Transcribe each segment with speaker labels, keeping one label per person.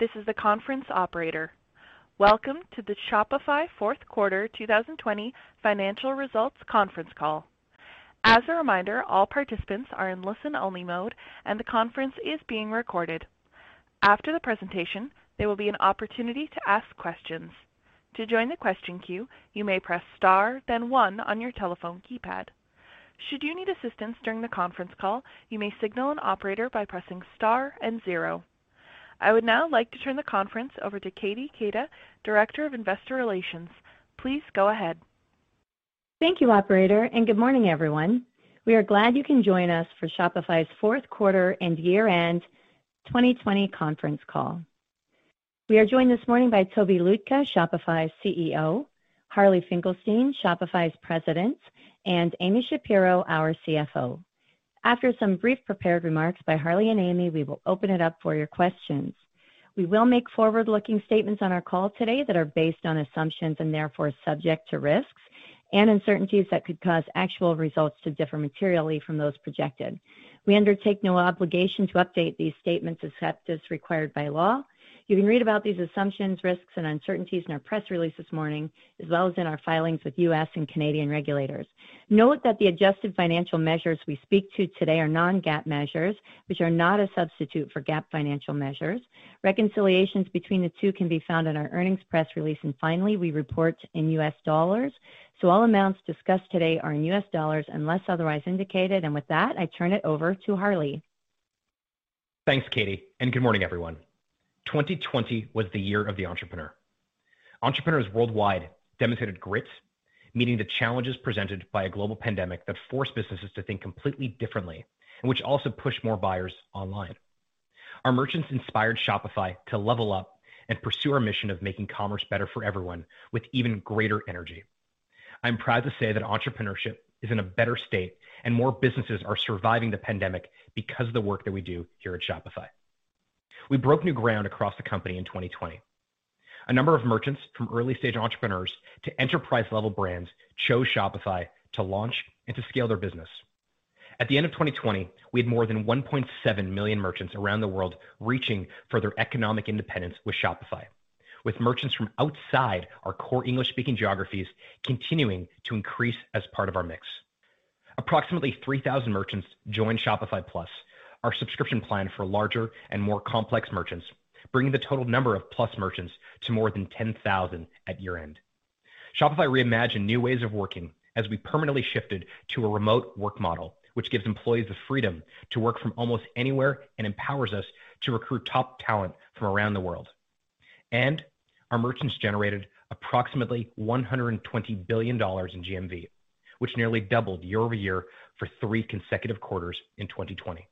Speaker 1: This is the conference operator. Welcome to the Shopify fourth quarter 2020 financial results conference call. As a reminder, all participants are in listen-only mode, and the conference is being recorded. After the presentation, there will be an opportunity to ask questions. To join the question queue, you may press star then one on your telephone keypad. Should you need assistance during the conference call, you may signal an operator by pressing star and zero. I would now like to turn the conference over to Katie Keita, Director of Investor Relations. Please go ahead.
Speaker 2: Thank you, operator, and good morning, everyone. We are glad you can join us for Shopify's fourth quarter and year-end 2020 conference call. We are joined this morning by Tobi Lütke, Shopify's CEO, Harley Finkelstein, Shopify's President, and Amy Shapero, our CFO. After some brief prepared remarks by Harley and Amy, we will open it up for your questions. We will make forward-looking statements on our call today that are based on assumptions and therefore subject to risks and uncertainties that could cause actual results to differ materially from those projected. We undertake no obligation to update these statements except as required by law. You can read about these assumptions, risks, and uncertainties in our press release this morning, as well as in our filings with U.S. and Canadian regulators. Note that the adjusted financial measures we speak to today are non-GAAP measures, which are not a substitute for GAAP financial measures. Reconciliations between the two can be found in our earnings press release. And finally, we report in U.S. dollars, so all amounts discussed today are in U.S. dollars unless otherwise indicated. And with that, I turn it over to Harley.
Speaker 3: Thanks, Katie, and good morning, everyone. 2020 was the year of the entrepreneur. Entrepreneurs worldwide demonstrated grit, meeting the challenges presented by a global pandemic that forced businesses to think completely differently, and which also pushed more buyers online. Our merchants inspired Shopify to level up and pursue our mission of making commerce better for everyone with even greater energy. I'm proud to say that entrepreneurship is in a better state, and more businesses are surviving the pandemic because of the work that we do here at Shopify. We broke new ground across the company in 2020. A number of merchants, from early-stage entrepreneurs to enterprise-level brands, chose Shopify to launch and to scale their business. At the end of 2020, we had more than 1.7 million merchants around the world reaching for their economic independence with Shopify, with merchants from outside our core English-speaking geographies continuing to increase as part of our mix. Approximately 3,000 merchants joined Shopify Plus, our subscription plan for larger and more complex merchants, bringing the total number of Plus merchants to more than 10,000 at year-end. Shopify reimagined new ways of working as we permanently shifted to a remote work model, which gives employees the freedom to work from almost anywhere and empowers us to recruit top talent from around the world. And our merchants generated approximately $120 billion in GMV, which nearly doubled year-over-year for three consecutive quarters in 2020.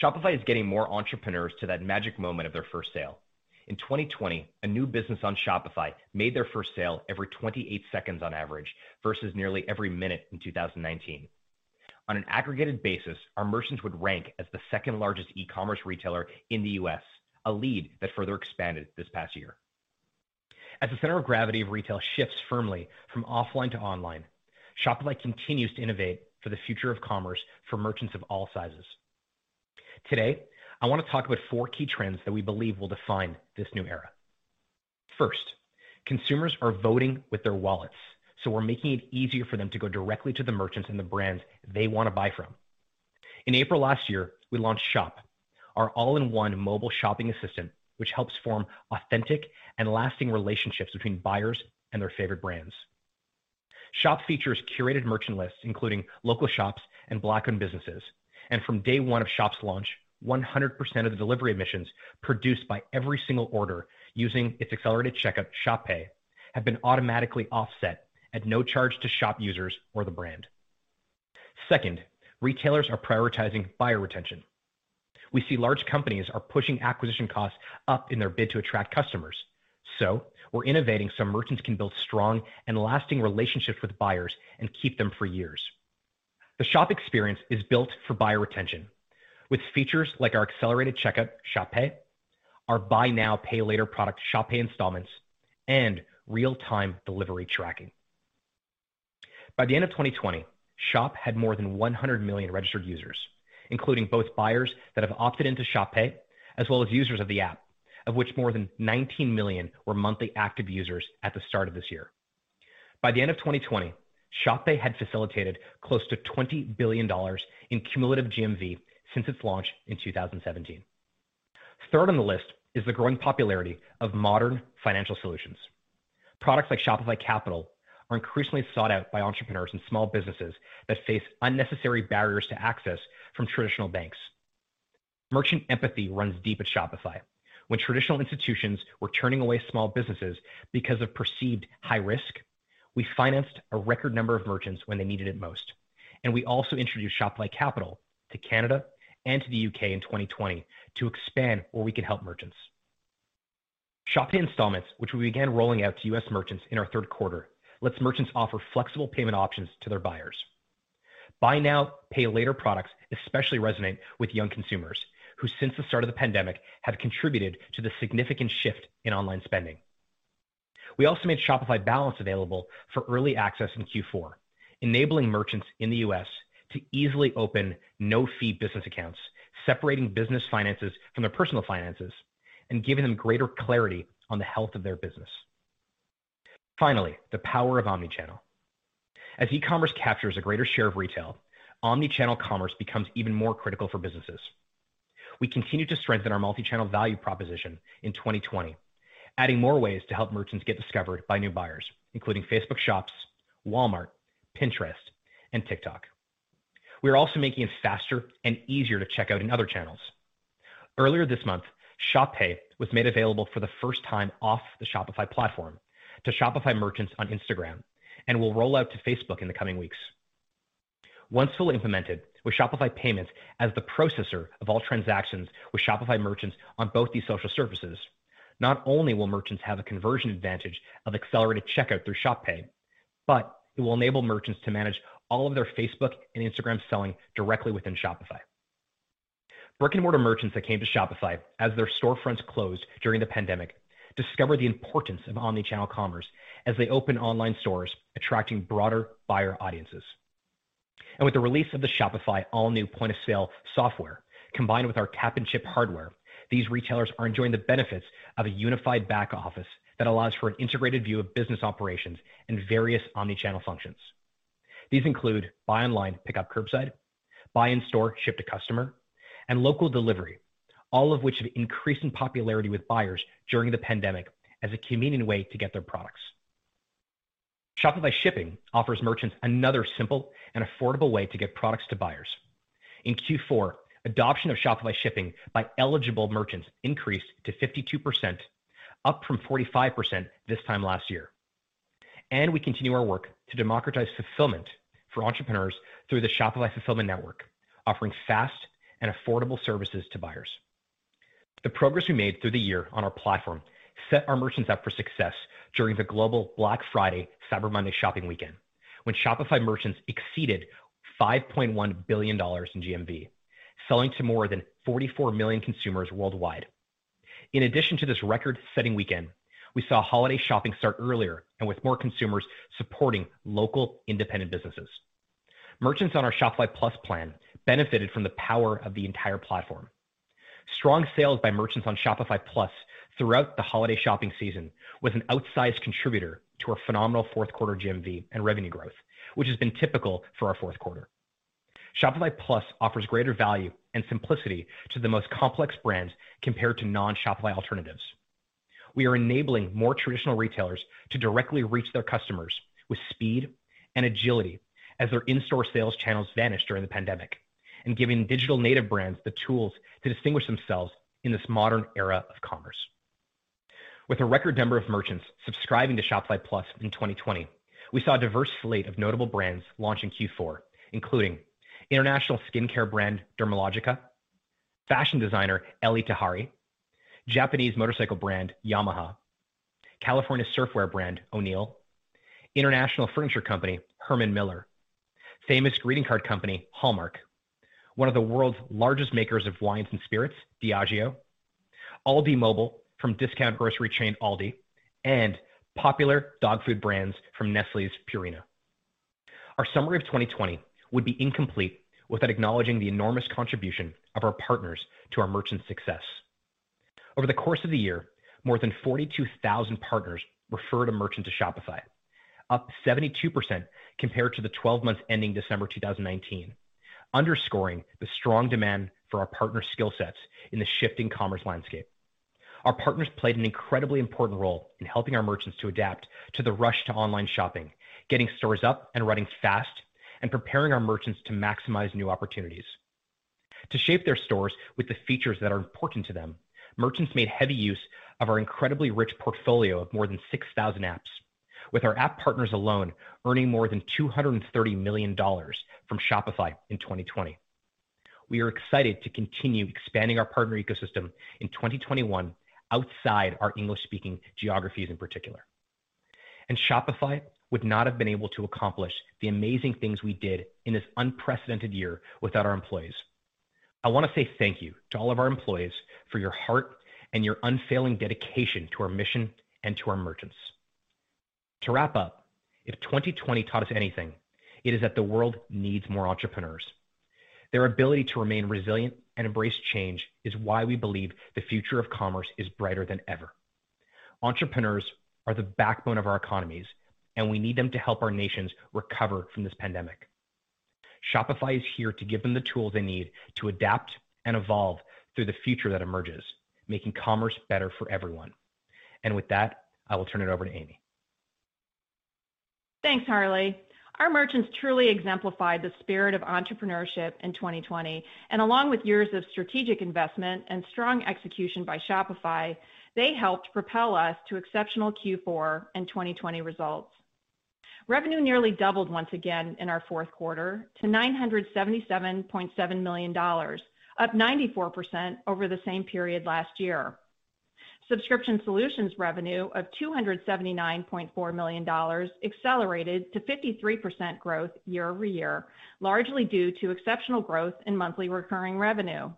Speaker 3: Shopify is getting more entrepreneurs to that magic moment of their first sale. In 2020, a new business on Shopify made their first sale every 28 seconds on average, versus nearly every minute in 2019. On an aggregated basis, our merchants would rank as the second-largest e-commerce retailer in the U.S., a lead that further expanded this past year. As the center of gravity of retail shifts firmly from offline to online, Shopify continues to innovate for the future of commerce for merchants of all sizes. Today, I want to talk about four key trends that we believe will define this new era. First, consumers are voting with their wallets, so we're making it easier for them to go directly to the merchants and the brands they want to buy from. In April last year, we launched Shop, our all-in-one mobile shopping assistant, which helps form authentic and lasting relationships between buyers and their favorite brands. Shop features curated merchant lists, including local shops and Black-owned businesses. And from day one of Shop's launch, 100% of the delivery emissions produced by every single order using its accelerated checkout, Shop Pay, have been automatically offset at no charge to Shop users or the brand. Second, retailers are prioritizing buyer retention. We see large companies are pushing acquisition costs up in their bid to attract customers. So we're innovating so merchants can build strong and lasting relationships with buyers and keep them for years. The shop experience is built for buyer retention with features like our accelerated checkout, Shop Pay, our buy now, pay later product, Shop Pay Installments, and real-time delivery tracking. By the end of 2020, Shop had more than 100 million registered users, including both buyers that have opted into Shop Pay, as well as users of the app, of which more than 19 million were monthly active users at the start of this year. By the end of 2020, Shop Pay had facilitated close to $20 billion in cumulative GMV since its launch in 2017. Third on the list is the growing popularity of modern financial solutions. Products like Shopify Capital are increasingly sought out by entrepreneurs and small businesses that face unnecessary barriers to access from traditional banks. Merchant empathy runs deep at Shopify. When traditional institutions were turning away small businesses because of perceived high risk, we financed a record number of merchants when they needed it most. And we also introduced Shopify Capital to Canada and to the UK in 2020 to expand where we can help merchants. Shop Pay Installments, which we began rolling out to US merchants in our third quarter, lets merchants offer flexible payment options to their buyers. Buy now, pay later products especially resonate with young consumers who, since the start of the pandemic, have contributed to the significant shift in online spending. We also made Shopify Balance available for early access in Q4, enabling merchants in the US to easily open no-fee business accounts, separating business finances from their personal finances and giving them greater clarity on the health of their business. Finally, the power of omnichannel. As e-commerce captures a greater share of retail, omnichannel commerce becomes even more critical for businesses. We continue to strengthen our multi-channel value proposition in 2020, adding more ways to help merchants get discovered by new buyers, including Facebook Shops, Walmart, Pinterest, and TikTok. We are also making it faster and easier to check out in other channels. Earlier this month, Shop Pay was made available for the first time off the Shopify platform to Shopify merchants on Instagram and will roll out to Facebook in the coming weeks. Once fully implemented, with Shopify Payments as the processor of all transactions with Shopify merchants on both these social services, not only will merchants have a conversion advantage of accelerated checkout through Shop Pay, but it will enable merchants to manage all of their Facebook and Instagram selling directly within Shopify. Brick-and-mortar merchants that came to Shopify as their storefronts closed during the pandemic discovered the importance of omnichannel commerce as they opened online stores, attracting broader buyer audiences. And with the release of the Shopify all-new point-of-sale software, combined with our tap-and-chip hardware, these retailers are enjoying the benefits of a unified back office that allows for an integrated view of business operations and various omni-channel functions. These include buy online, pick up curbside, buy in store, ship to customer, and local delivery, all of which have increased in popularity with buyers during the pandemic as a convenient way to get their products. Shopify Shipping offers merchants another simple and affordable way to get products to buyers. In Q4, adoption of Shopify Shipping by eligible merchants increased to 52%, up from 45% this time last year. And we continue our work to democratize fulfillment for entrepreneurs through the Shopify Fulfillment Network, offering fast and affordable services to buyers. The progress we made through the year on our platform set our merchants up for success during the global Black Friday Cyber Monday shopping weekend, when Shopify merchants exceeded $5.1 billion in GMV, selling to more than 44 million consumers worldwide. In addition to this record-setting weekend, we saw holiday shopping start earlier and with more consumers supporting local independent businesses. Merchants on our Shopify Plus plan benefited from the power of the entire platform. Strong sales by merchants on Shopify Plus throughout the holiday shopping season was an outsized contributor to our phenomenal fourth quarter GMV and revenue growth, which has been typical for our fourth quarter. Shopify Plus offers greater value and simplicity to the most complex brands compared to non-Shopify alternatives. We are enabling more traditional retailers to directly reach their customers with speed and agility as their in-store sales channels vanished during the pandemic, and giving digital native brands the tools to distinguish themselves in this modern era of commerce. With a record number of merchants subscribing to Shopify Plus in 2020, we saw a diverse slate of notable brands launch in Q4, including international skincare brand Dermalogica, fashion designer Elie Tahari, Japanese motorcycle brand Yamaha, California surfwear brand O'Neill, international furniture company Herman Miller, famous greeting card company Hallmark, one of the world's largest makers of wines and spirits, Diageo, Aldi Mobile from discount grocery chain Aldi, and popular dog food brands from Nestlé's Purina. Our summary of 2020 would be incomplete without acknowledging the enormous contribution of our partners to our merchants' success. Over the course of the year, more than 42,000 partners referred a merchant to Shopify, up 72% compared to the 12 months ending December 2019, underscoring the strong demand for our partner skill sets in the shifting commerce landscape. Our partners played an incredibly important role in helping our merchants to adapt to the rush to online shopping, getting stores up and running fast, and preparing our merchants to maximize new opportunities. To shape their stores with the features that are important to them, merchants made heavy use of our incredibly rich portfolio of more than 6,000 apps, with our app partners alone earning more than $230 million from Shopify in 2020. We are excited to continue expanding our partner ecosystem in 2021 outside our English-speaking geographies in particular. And Shopify would not have been able to accomplish the amazing things we did in this unprecedented year without our employees. I want to say thank you to all of our employees for your heart and your unfailing dedication to our mission and to our merchants. To wrap up, if 2020 taught us anything, it is that the world needs more entrepreneurs. Their ability to remain resilient and embrace change is why we believe the future of commerce is brighter than ever. Entrepreneurs are the backbone of our economies, and we need them to help our nations recover from this pandemic. Shopify is here to give them the tools they need to adapt and evolve through the future that emerges, making commerce better for everyone. And with that, I will turn it over to Amy.
Speaker 4: Thanks, Harley. Our merchants truly exemplified the spirit of entrepreneurship in 2020, and along with years of strategic investment and strong execution by Shopify, they helped propel us to exceptional Q4 and 2020 results. Revenue nearly doubled once again in our fourth quarter to $977.7 million, up 94% over the same period last year. Subscription solutions revenue of $279.4 million accelerated to 53% growth year-over-year, largely due to exceptional growth in monthly recurring revenue.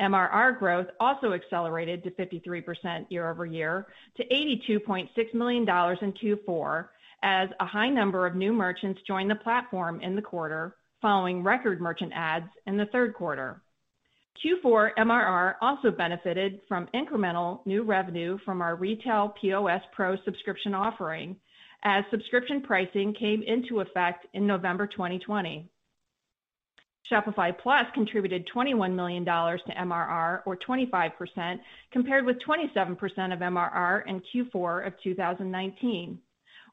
Speaker 4: MRR growth also accelerated to 53% year-over-year to $82.6 million in Q4 as a high number of new merchants joined the platform in the quarter, following record merchant adds in the third quarter. Q4 MRR also benefited from incremental new revenue from our Retail POS Pro subscription offering as subscription pricing came into effect in November 2020. Shopify Plus contributed $21 million to MRR, or 25%, compared with 27% of MRR in Q4 of 2019.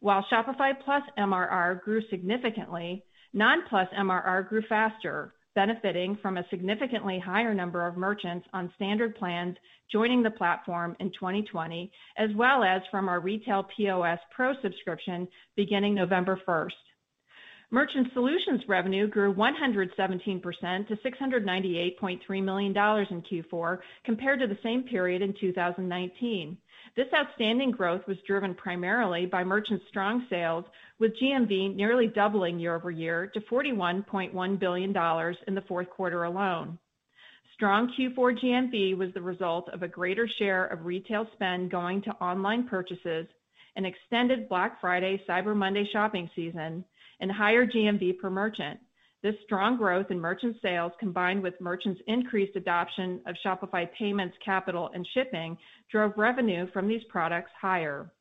Speaker 4: While Shopify Plus MRR grew significantly, non-Plus MRR grew faster, benefiting from a significantly higher number of merchants on standard plans joining the platform in 2020, as well as from our Retail POS Pro subscription beginning November 1st. Merchant Solutions revenue grew 117% to $698.3 million in Q4 compared to the same period in 2019. This outstanding growth was driven primarily by merchant strong sales, with GMV nearly doubling year-over-year to $41.1 billion in the fourth quarter alone. Strong Q4 GMV was the result of a greater share of retail spend going to online purchases, an extended Black Friday, Cyber Monday shopping season, and higher GMV per merchant. This strong growth in merchant sales, combined with merchants' increased adoption of Shopify Payments, Capital, and Shipping, drove revenue from these products higher.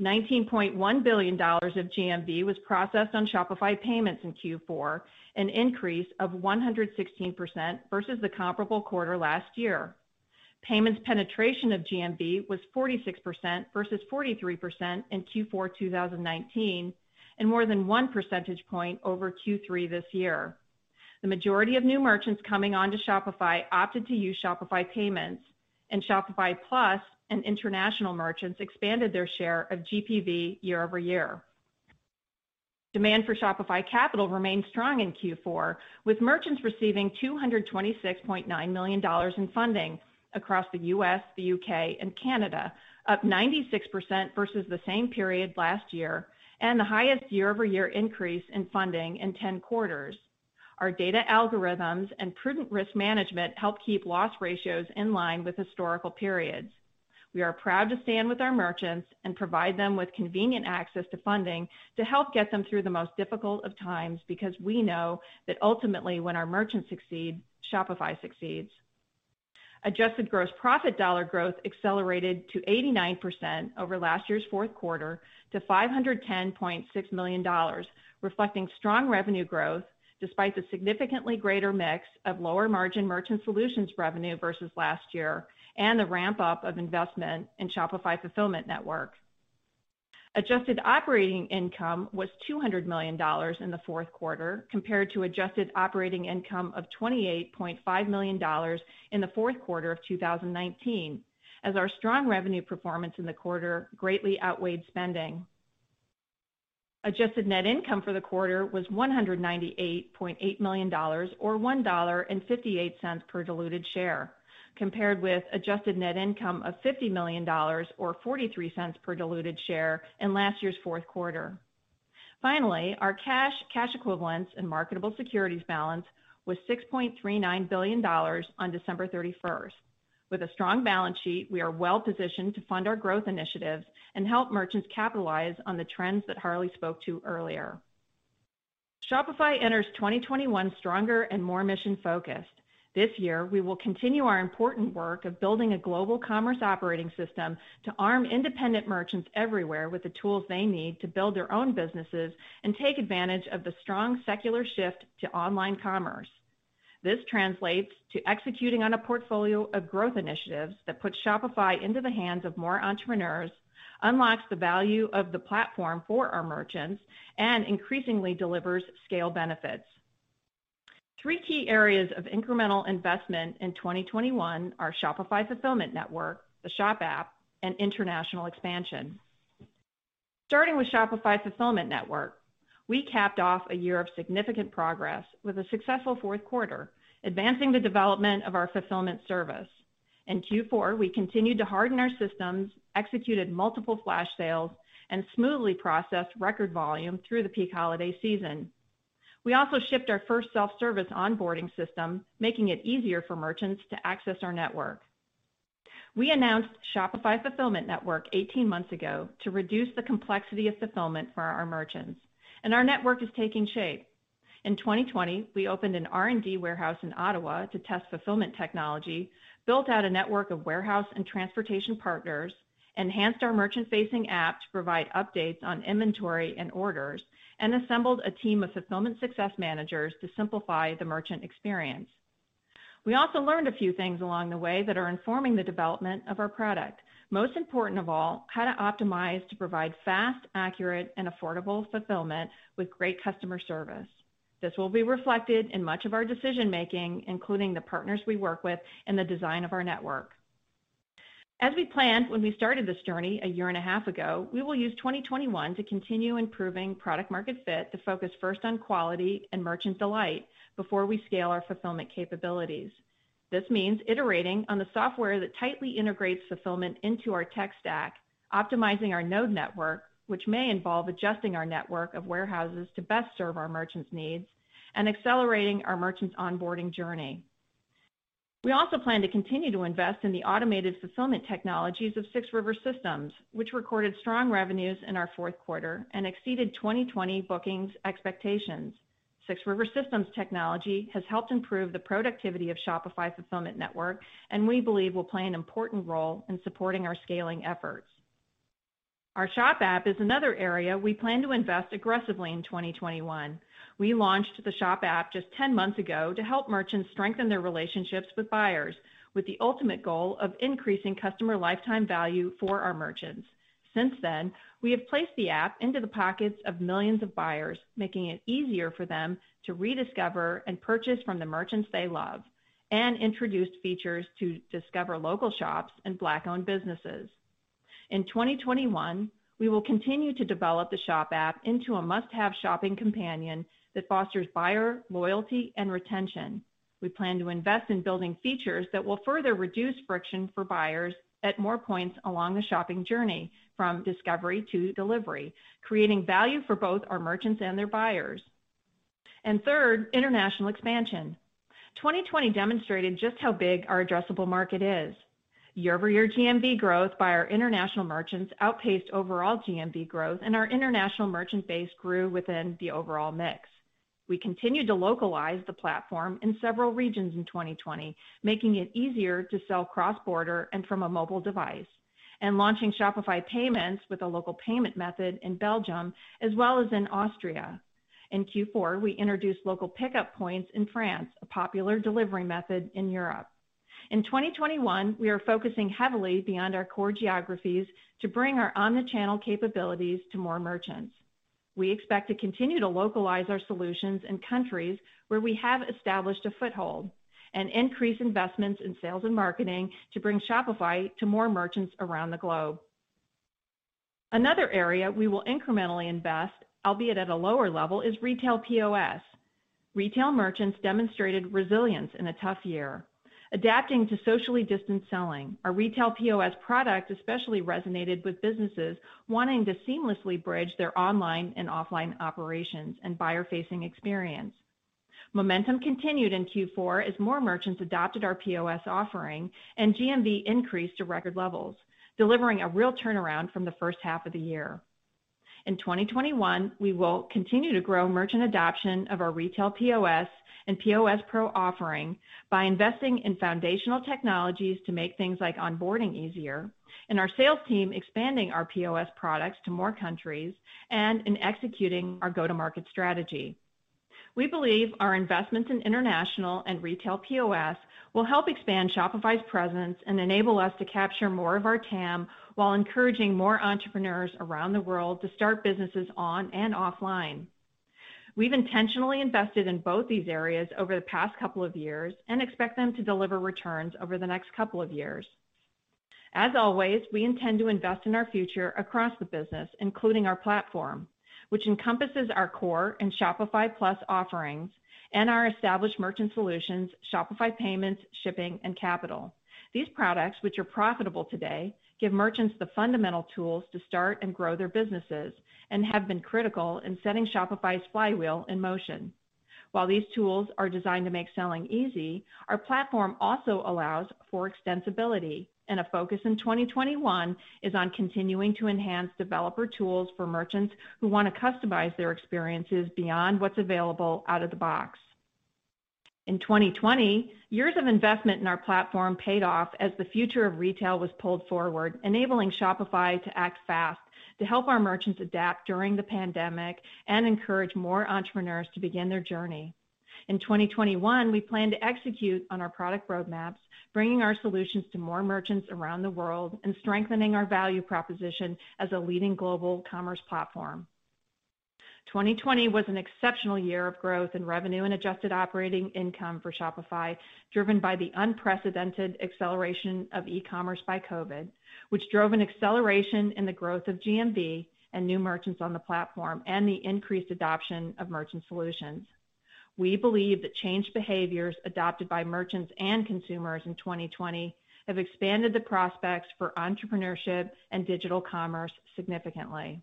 Speaker 4: $19.1 billion of GMV was processed on Shopify Payments in Q4, an increase of 116% versus the comparable quarter last year. Payments penetration of GMV was 46% versus 43% in Q4 2019, and more than one percentage point over Q3 this year. The majority of new merchants coming onto Shopify opted to use Shopify Payments, and Shopify Plus and international merchants expanded their share of GPV year-over-year. Demand for Shopify Capital remained strong in Q4, with merchants receiving $226.9 million in funding across the U.S., the U.K., and Canada, up 96% versus the same period last year, and the highest year-over-year increase in funding in 10 quarters. Our data algorithms and prudent risk management help keep loss ratios in line with historical periods. We are proud to stand with our merchants and provide them with convenient access to funding to help get them through the most difficult of times because we know that ultimately, when our merchants succeed, Shopify succeeds. Adjusted gross profit dollar growth accelerated to 89% over last year's fourth quarter to $510.6 million, reflecting strong revenue growth despite the significantly greater mix of lower margin merchant solutions revenue versus last year and the ramp-up of investment in Shopify Fulfillment Network. Adjusted operating income was $200 million in the fourth quarter compared to adjusted operating income of $28.5 million in the fourth quarter of 2019, as our strong revenue performance in the quarter greatly outweighed spending. Adjusted net income for the quarter was $198.8 million, or $1.58 per diluted share, compared with adjusted net income of $50 million, or $0.43 per diluted share in last year's fourth quarter. Finally, our cash cash equivalents, and marketable securities balance was $6.39 billion on December 31st. With a strong balance sheet, we are well-positioned to fund our growth initiatives and help merchants capitalize on the trends that Harley spoke to earlier. Shopify enters 2021 stronger and more mission-focused. This year, we will continue our important work of building a global commerce operating system to arm independent merchants everywhere with the tools they need to build their own businesses and take advantage of the strong secular shift to online commerce. This translates to executing on a portfolio of growth initiatives that puts Shopify into the hands of more entrepreneurs, unlocks the value of the platform for our merchants, and increasingly delivers scale benefits. Three key areas of incremental investment in 2021 are Shopify Fulfillment Network, the Shop app, and international expansion. Starting with Shopify Fulfillment Network, we capped off a year of significant progress with a successful fourth quarter, advancing the development of our fulfillment service. In Q4, we continued to harden our systems, executed multiple flash sales, and smoothly processed record volume through the peak holiday season. We also shipped our first self-service onboarding system, making it easier for merchants to access our network. We announced Shopify Fulfillment Network 18 months ago to reduce the complexity of fulfillment for our merchants, and our network is taking shape. In 2020, we opened an R&D warehouse in Ottawa to test fulfillment technology, built out a network of warehouse and transportation partners, enhanced our merchant-facing app to provide updates on inventory and orders, and assembled a team of fulfillment success managers to simplify the merchant experience. We also learned a few things along the way that are informing the development of our product. Most important of all, how to optimize to provide fast, accurate, and affordable fulfillment with great customer service. This will be reflected in much of our decision-making, including the partners we work with and the design of our network. As we planned when we started this journey a year and a half ago, we will use 2021 to continue improving product market fit to focus first on quality and merchant delight before we scale our fulfillment capabilities. This means iterating on the software that tightly integrates fulfillment into our tech stack, optimizing our node network, which may involve adjusting our network of warehouses to best serve our merchants' needs, and accelerating our merchants' onboarding journey. We also plan to continue to invest in the automated fulfillment technologies of 6 River Systems, which recorded strong revenues in our fourth quarter and exceeded 2020 bookings expectations. 6 River Systems technology has helped improve the productivity of Shopify Fulfillment Network, and we believe will play an important role in supporting our scaling efforts. Our Shop app is another area we plan to invest aggressively in 2021. We launched the Shop app just 10 months ago to help merchants strengthen their relationships with buyers, with the ultimate goal of increasing customer lifetime value for our merchants. Since then, we have placed the app into the pockets of millions of buyers, making it easier for them to rediscover and purchase from the merchants they love, and introduced features to discover local shops and Black-owned businesses. In 2021, we will continue to develop the Shop app into a must-have shopping companion that fosters buyer loyalty and retention. We plan to invest in building features that will further reduce friction for buyers at more points along the shopping journey, from discovery to delivery, creating value for both our merchants and their buyers. Third, international expansion. 2020 demonstrated just how big our addressable market is. Year-over-year GMV growth by our international merchants outpaced overall GMV growth, and our international merchant base grew within the overall mix. We continued to localize the platform in several regions in 2020, making it easier to sell cross-border and from a mobile device, and launching Shopify Payments with a local payment method in Belgium as well as in Austria. In Q4, we introduced local pickup points in France, a popular delivery method in Europe. In 2021, we are focusing heavily beyond our core geographies to bring our omni-channel capabilities to more merchants. We expect to continue to localize our solutions in countries where we have established a foothold and increase investments in sales and marketing to bring Shopify to more merchants around the globe. Another area we will incrementally invest, albeit at a lower level, is retail POS. Retail merchants demonstrated resilience in a tough year. Adapting to socially distanced selling, our retail POS product especially resonated with businesses wanting to seamlessly bridge their online and offline operations and buyer-facing experience. Momentum continued in Q4 as more merchants adopted our POS offering and GMV increased to record levels, delivering a real turnaround from the first half of the year. In 2021, we will continue to grow merchant adoption of our retail POS and POS Pro offering by investing in foundational technologies to make things like onboarding easier, and our sales team expanding our POS products to more countries, and in executing our go-to-market strategy. We believe our investments in international and retail POS will help expand Shopify's presence and enable us to capture more of our TAM while encouraging more entrepreneurs around the world to start businesses on and offline. We've intentionally invested in both these areas over the past couple of years and expect them to deliver returns over the next couple of years. As always, we intend to invest in our future across the business, including our platform, which encompasses our core and Shopify Plus offerings and our established merchant solutions, Shopify Payments, Shipping, and Capital. These products, which are profitable today, give merchants the fundamental tools to start and grow their businesses and have been critical in setting Shopify's flywheel in motion. While these tools are designed to make selling easy, our platform also allows for extensibility, and a focus in 2021 is on continuing to enhance developer tools for merchants who want to customize their experiences beyond what's available out of the box. In 2020, years of investment in our platform paid off as the future of retail was pulled forward, enabling Shopify to act fast to help our merchants adapt during the pandemic and encourage more entrepreneurs to begin their journey. In 2021, we plan to execute on our product roadmaps, bringing our solutions to more merchants around the world and strengthening our value proposition as a leading global commerce platform. 2020 was an exceptional year of growth in revenue and adjusted operating income for Shopify, driven by the unprecedented acceleration of e-commerce by COVID, which drove an acceleration in the growth of GMV and new merchants on the platform and the increased adoption of merchant solutions. We believe that changed behaviors adopted by merchants and consumers in 2020 have expanded the prospects for entrepreneurship and digital commerce significantly.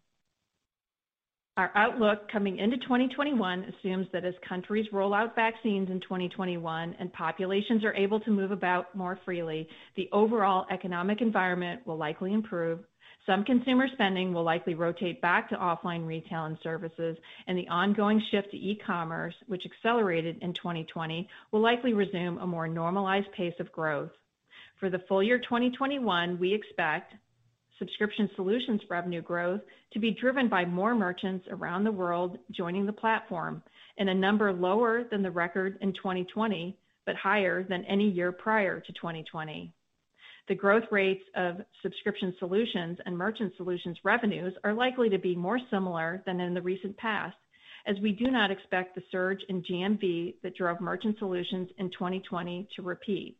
Speaker 4: Our outlook coming into 2021 assumes that as countries roll out vaccines in 2021 and populations are able to move about more freely, the overall economic environment will likely improve, some consumer spending will likely rotate back to offline retail and services, and the ongoing shift to e-commerce, which accelerated in 2020, will likely resume a more normalized pace of growth. For the full year 2021, we expect subscription solutions revenue growth to be driven by more merchants around the world joining the platform in a number lower than the record in 2020, but higher than any year prior to 2020. The growth rates of subscription solutions and merchant solutions revenues are likely to be more similar than in the recent past, as we do not expect the surge in GMV that drove merchant solutions in 2020 to repeat.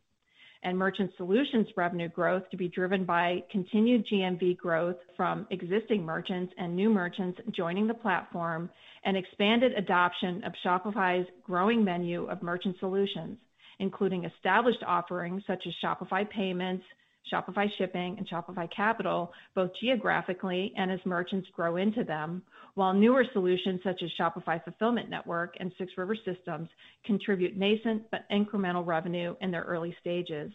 Speaker 4: And Merchant Solutions revenue growth to be driven by continued GMV growth from existing merchants and new merchants joining the platform, and expanded adoption of Shopify's growing menu of merchant solutions, including established offerings such as Shopify Payments, Shopify Shipping, and Shopify Capital, both geographically and as merchants grow into them, while newer solutions such as Shopify Fulfillment Network and 6 River Systems contribute nascent but incremental revenue in their early stages.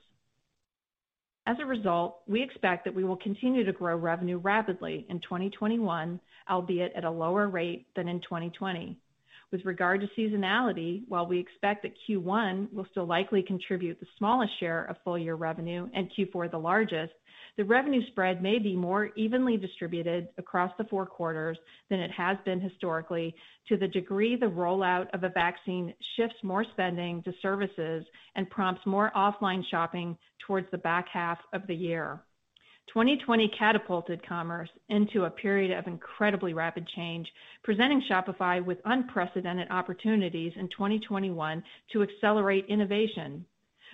Speaker 4: As a result, we expect that we will continue to grow revenue rapidly in 2021, albeit at a lower rate than in 2020. With regard to seasonality, while we expect that Q1 will still likely contribute the smallest share of full-year revenue and Q4 the largest, the revenue spread may be more evenly distributed across the four quarters than it has been historically to the degree the rollout of a vaccine shifts more spending to services and prompts more offline shopping towards the back half of the year. 2020 catapulted commerce into a period of incredibly rapid change, presenting Shopify with unprecedented opportunities in 2021 to accelerate innovation.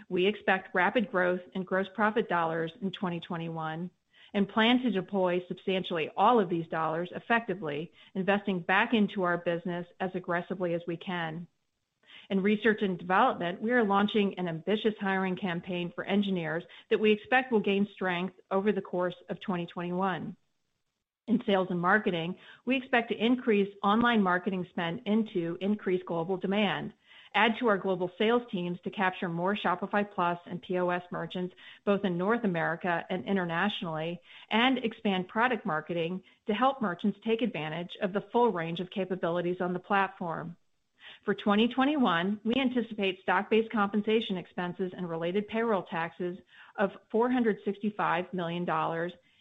Speaker 4: We expect rapid growth in gross profit dollars in 2021 and plan to deploy substantially all of these dollars effectively, investing back into our business as aggressively as we can. In research and development, we are launching an ambitious hiring campaign for engineers that we expect will gain strength over the course of 2021. In sales and marketing, we expect to increase online marketing spend into increased global demand, add to our global sales teams to capture more Shopify Plus and POS merchants, both in North America and internationally, and expand product marketing to help merchants take advantage of the full range of capabilities on the platform. For 2021, we anticipate stock-based compensation expenses and related payroll taxes of $465 million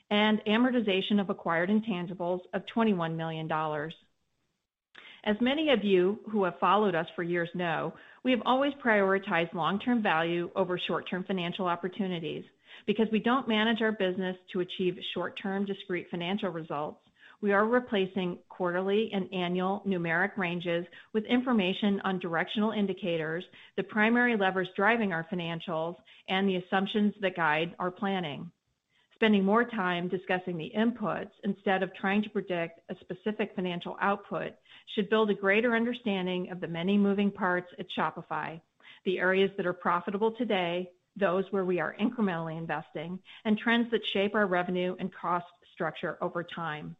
Speaker 4: and amortization of acquired intangibles of $21 million. As many of you who have followed us for years know, we have always prioritized long-term value over short-term financial opportunities. Because we don't manage our business to achieve short-term discrete financial results, we are replacing quarterly and annual numeric ranges with information on directional indicators, the primary levers driving our financials, and the assumptions that guide our planning. Spending more time discussing the inputs instead of trying to predict a specific financial output should build a greater understanding of the many moving parts at Shopify, the areas that are profitable today, those where we are incrementally investing, and trends that shape our revenue and cost structure over time.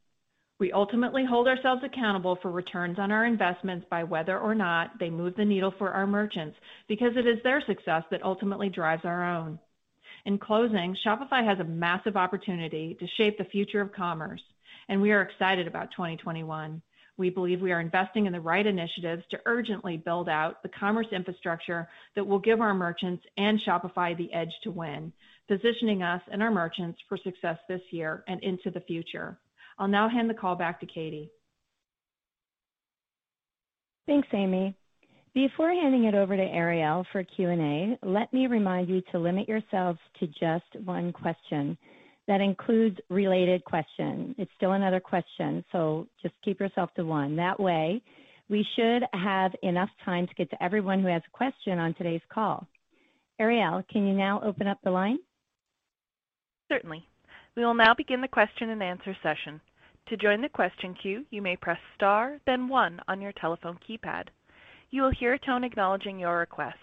Speaker 4: We ultimately hold ourselves accountable for returns on our investments by whether or not they move the needle for our merchants, because it is their success that ultimately drives our own. In closing, Shopify has a massive opportunity to shape the future of commerce, and we are excited about 2021. We believe we are investing in the right initiatives to urgently build out the commerce infrastructure that will give our merchants and Shopify the edge to win, positioning us and our merchants for success this year and into the future. I'll now hand the call back to Katie.
Speaker 2: Thanks, Amy. Before handing it over to Ariel for Q&A, let me remind you to limit yourselves to just one question. That includes related question. It's still another question, so just keep yourself to one. That way, we should have enough time to get to everyone who has a question on today's call. Ariel, can you now open up the line?
Speaker 1: Certainly. We will now begin the question and answer session. To join the question queue, you may press star then one on your telephone keypad. You will hear a tone acknowledging your request.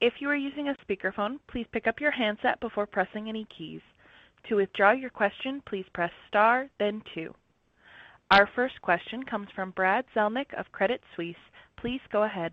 Speaker 1: If you are using a speakerphone, please pick up your handset before pressing any keys. To withdraw your question, please press star then two. Our first question comes from Brad Zelnick of Credit Suisse. Please go ahead.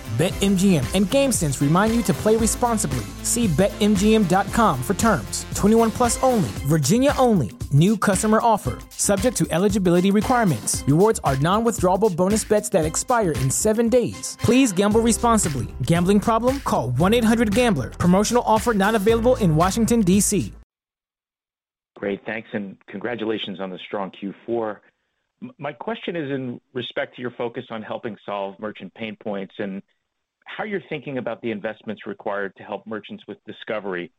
Speaker 5: BetMGM and GameSense remind you to play responsibly. See BetMGM.com for terms. 21 plus only, Virginia only. New customer offer, subject to eligibility requirements. Rewards are non withdrawable bonus bets that expire in seven days. Please gamble responsibly. Gambling problem? Call 1 800 Gambler. Promotional offer not available in Washington, D.C.
Speaker 6: Great, thanks, and congratulations on the strong Q4. My question is in respect to your focus on helping solve merchant pain points and how you're thinking about the investments required to help merchants with discovery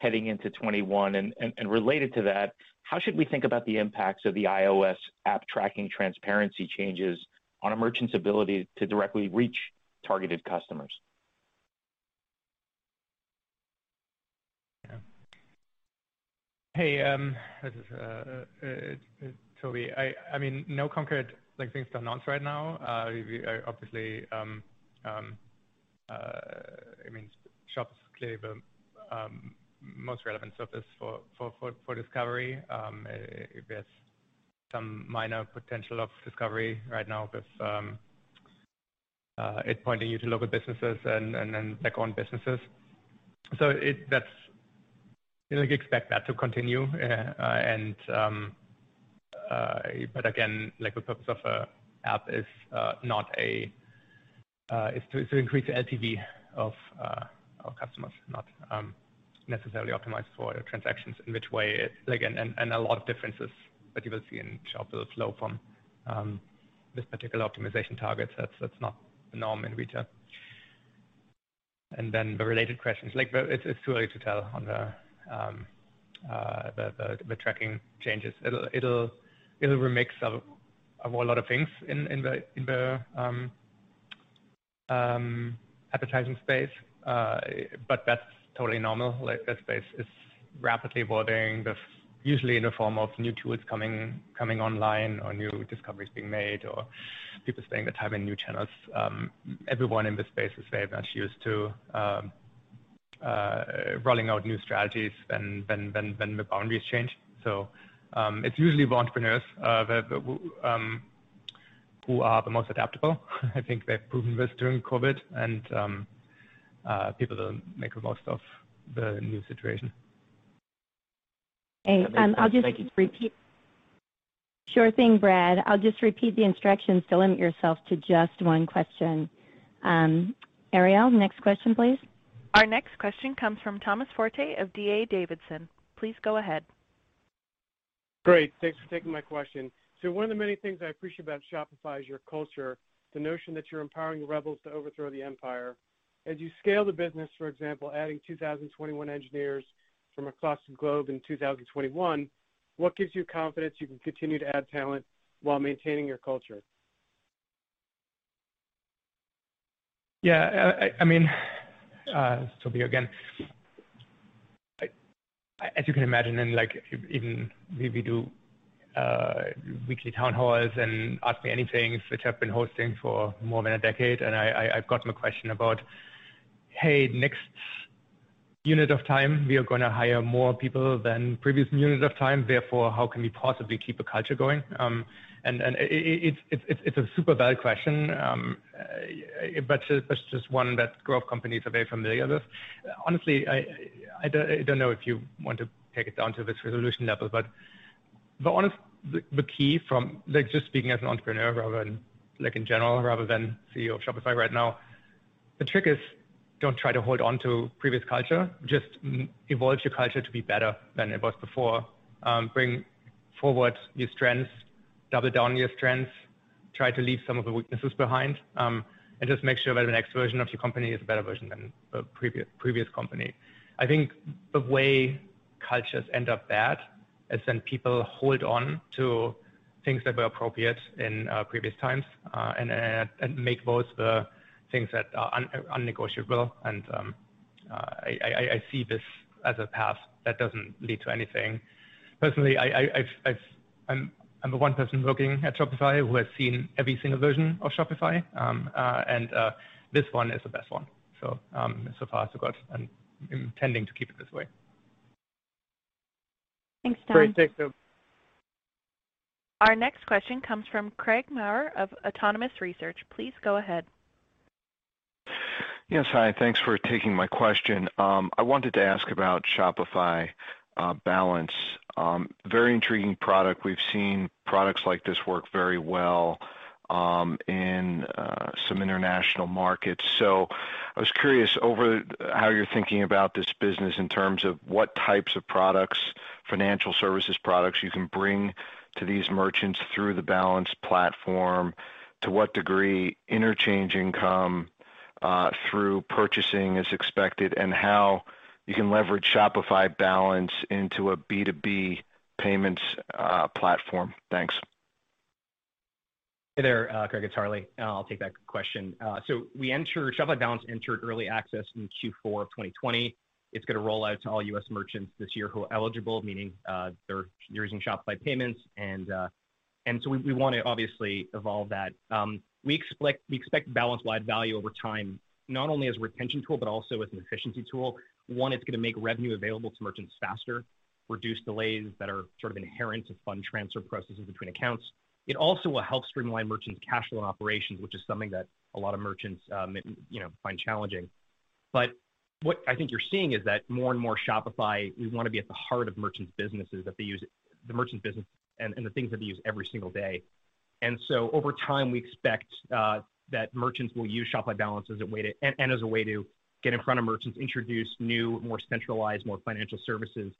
Speaker 6: heading into 21. And related to that, how should we think about the impacts of the iOS app tracking transparency changes on a merchant's ability to directly reach targeted customers?
Speaker 7: Hey, um, this is uh, uh, uh, Tobi. I mean, no concrete, like, things to announce right now. We obviously, um, um, I mean, Shop is clearly the um, most relevant surface for discovery. Um, there's some minor potential of discovery right now with um, uh, it pointing you to local businesses and Black-owned businesses. So that's, you know, expect that to continue. Uh, uh, but again, like, the purpose of a app is not a, Uh, is to increase the LTV of uh, our customers, not um, necessarily optimized for transactions in which way. Like, and a lot of differences that you will see in Shop will flow from um, this particular optimization target. That's not the norm in retail. And then the related questions, like, it's too early to tell on the um, uh, tracking changes. It'll remix a lot of things in the Um, advertising space. Uh, but that's totally normal. Like, that space is rapidly evolving, with usually in the form of new tools coming online or new discoveries being made or people spending the time in new channels. Um, everyone in this space is very much used to um, uh, rolling out new strategies when the boundaries change. So, it's usually uh, the entrepreneurs who are the most adaptable. I think they've proven this during COVID, and um, uh, people will make the most of the new situation.
Speaker 2: Hey, um, I'll just repeat. Sure thing, Brad. I'll just repeat the instructions to limit yourself to just one question. Um, Ariel, next question, please.
Speaker 1: Our next question comes from Thomas Forte of D.A. Davidson. Please go ahead.
Speaker 8: Great. Thanks for taking my question. So one of the many things I appreciate about Shopify is your culture, the notion that you're empowering the rebels to overthrow the empire. As you scale the business, for example, adding 2,021 engineers from across the globe in 2021, what gives you confidence you can continue to add talent while maintaining your culture?
Speaker 7: Yeah, I mean, uh, Tobi again. As you can imagine, and like even we do Uh, weekly town halls and Ask Me Anything, which I've been hosting for more than a decade, and I've gotten a question about, "Hey, next unit of time, we are gonna hire more people than previous unit of time. Therefore, how can we possibly keep the culture going?" Um, and it's a super valid question, um, uh, but it's just one that growth companies are very familiar with. Honestly, I don't know if you want to take it down to this resolution level, but the key from, like, just speaking as an entrepreneur rather than, like, in general, rather than CEO of Shopify right now, the trick is don't try to hold on to previous culture. Just evolve your culture to be better than it was before. Um, bring forward your strengths, double down your strengths, try to leave some of the weaknesses behind, um, and just make sure that the next version of your company is a better version than the previous company. I think the way cultures end up bad is when people hold on to things that were appropriate in uh, previous times, uh, uh, and make those the things that are unnegotiable. And um, I see this as a path that doesn't lead to anything. Personally, I'm the one person working at Shopify who has seen every single version of Shopify. Um, and this one is the best one. So um, far so good, and intending to keep it this way.
Speaker 2: Thanks, Tom.
Speaker 8: Great. Thanks, Tobi.
Speaker 1: Our next question comes from Craig Maurer of Autonomous Research. Please go ahead.
Speaker 9: Yes. Hi. Thanks for taking my question. Um, I wanted to ask about Shopify uh, Balance. Um, very intriguing product. We've seen products like this work very well Um, in uh, some international markets. So I was curious over how you're thinking about this business in terms of what types of products, financial services products you can bring to these merchants through the Balance platform, to what degree interchange income uh, through purchasing is expected, and how you can leverage Shopify Balance into a B2B payments uh, platform. Thanks.
Speaker 3: Hey there, uh, Craig. It's Harley. Uh, I'll take that question. Uh, so, we entered Shopify Balance entered early access in Q4 of 2020. It's gonna roll out to all U.S. merchants this year who are eligible, meaning they're using Shopify Payments. And uh so we wanna obviously evolve that. Um, we expect Balance-wide value over time, not only as a retention tool, but also as an efficiency tool. One, it's gonna make revenue available to merchants faster, reduce delays that are sort of inherent to fund transfer processes between accounts. It also will help streamline merchants' cash flow and operations, which is something that a lot of merchants, uh, you know, find challenging. But what I think you're seeing is that more and more Shopify, we wanna be at the heart of merchants' businesses that they use, the merchants' business and and the things that they use every single day. And so over time, we expect uh, that merchants will use Shopify Balance as a way to and, and as a way to get in front of merchants, introduce new, more centralized, more financial services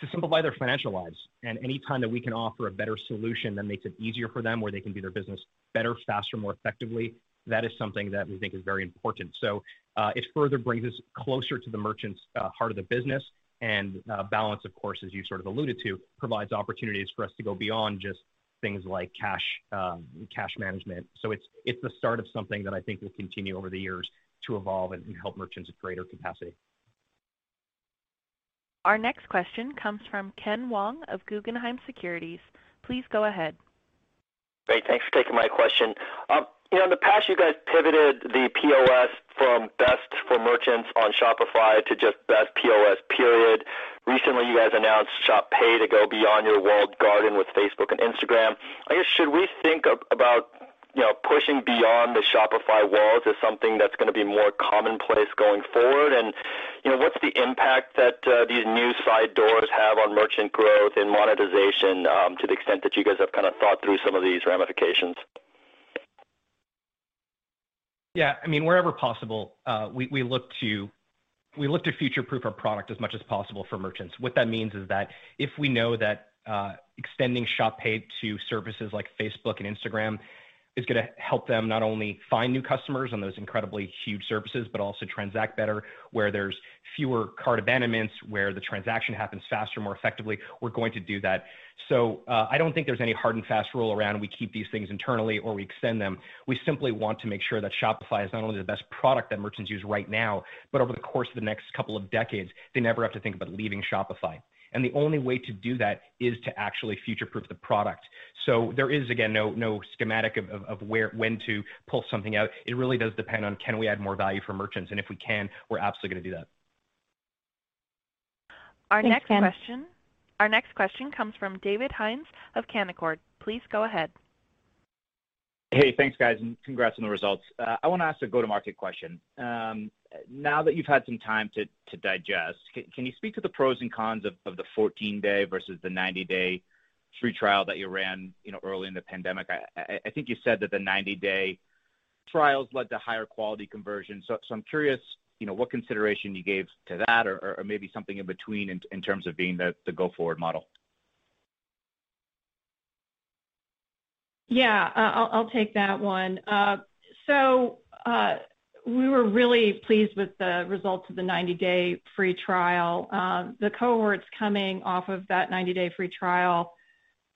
Speaker 3: to simplify their financial lives. And any time that we can offer a better solution that makes it easier for them, where they can do their business better, faster, more effectively, that is something that we think is very important. So uh, it further brings us closer to the merchants' uh, heart of the business. And uh, balance, of course, as you sort of alluded to, provides opportunities for us to go beyond just things like cash, um, cash management. So it's it's the start of something that I think will continue over the years to evolve and help merchants at greater capacity.
Speaker 1: Our next question comes from Ken Wong of Guggenheim Securities. Please go ahead.
Speaker 10: Great. Thanks for taking my question. Um, you know, in the past, you guys pivoted the POS from best for merchants on Shopify to just best POS, period. Recently, you guys announced Shop Pay to go beyond your walled garden with Facebook and Instagram. I guess, should we think about, you know, pushing beyond the Shopify walls is something that's gonna be more commonplace going forward? And, you know, what's the impact that uh, these new side doors have on merchant growth and monetization, um, to the extent that you guys have kinda thought through some of these ramifications?
Speaker 3: Yeah. I mean, wherever possible, uh, we look to future-proof our product as much as possible for merchants. What that means is that if we know that uh, extending Shop Pay to services like Facebook and Instagram is gonna help them not only find new customers on those incredibly huge services, but also transact better, where there's fewer cart abandonments, where the transaction happens faster, more effectively, we're going to do that. So uh, I don't think there's any hard and fast rule around we keep these things internally or we extend them. We simply want to make sure that Shopify is not only the best product that merchants use right now, but over the course of the next couple of decades, they never have to think about leaving Shopify. And the only way to do that is to actually future-proof the product. So there is, again, no no schematic of of where, when to pull something out. It really does depend on can we add more value for merchants, and if we can, we're absolutely gonna do that.
Speaker 2: Our Thanks, Ken.
Speaker 1: Our next question comes from David Hynes of Canaccord. Please go ahead.
Speaker 11: Hey, thanks, guys, and congrats on the results. Uh, I wanna ask a go-to-market question. Um, Now that you've had some time to digest, can you speak to the pros and cons of the 14-day versus the 90-day free trial that you ran, you know, early in the pandemic? I think you said that the 90-day trials led to higher quality conversion. I'm curious, you know, what consideration you gave to that or maybe something in between in terms of being the go-forward model.
Speaker 4: Yeah. I'll take that one. Uh, uh, We were really pleased with the results of the 90-day free trial. Uh, the cohorts coming off of that 90-day free trial,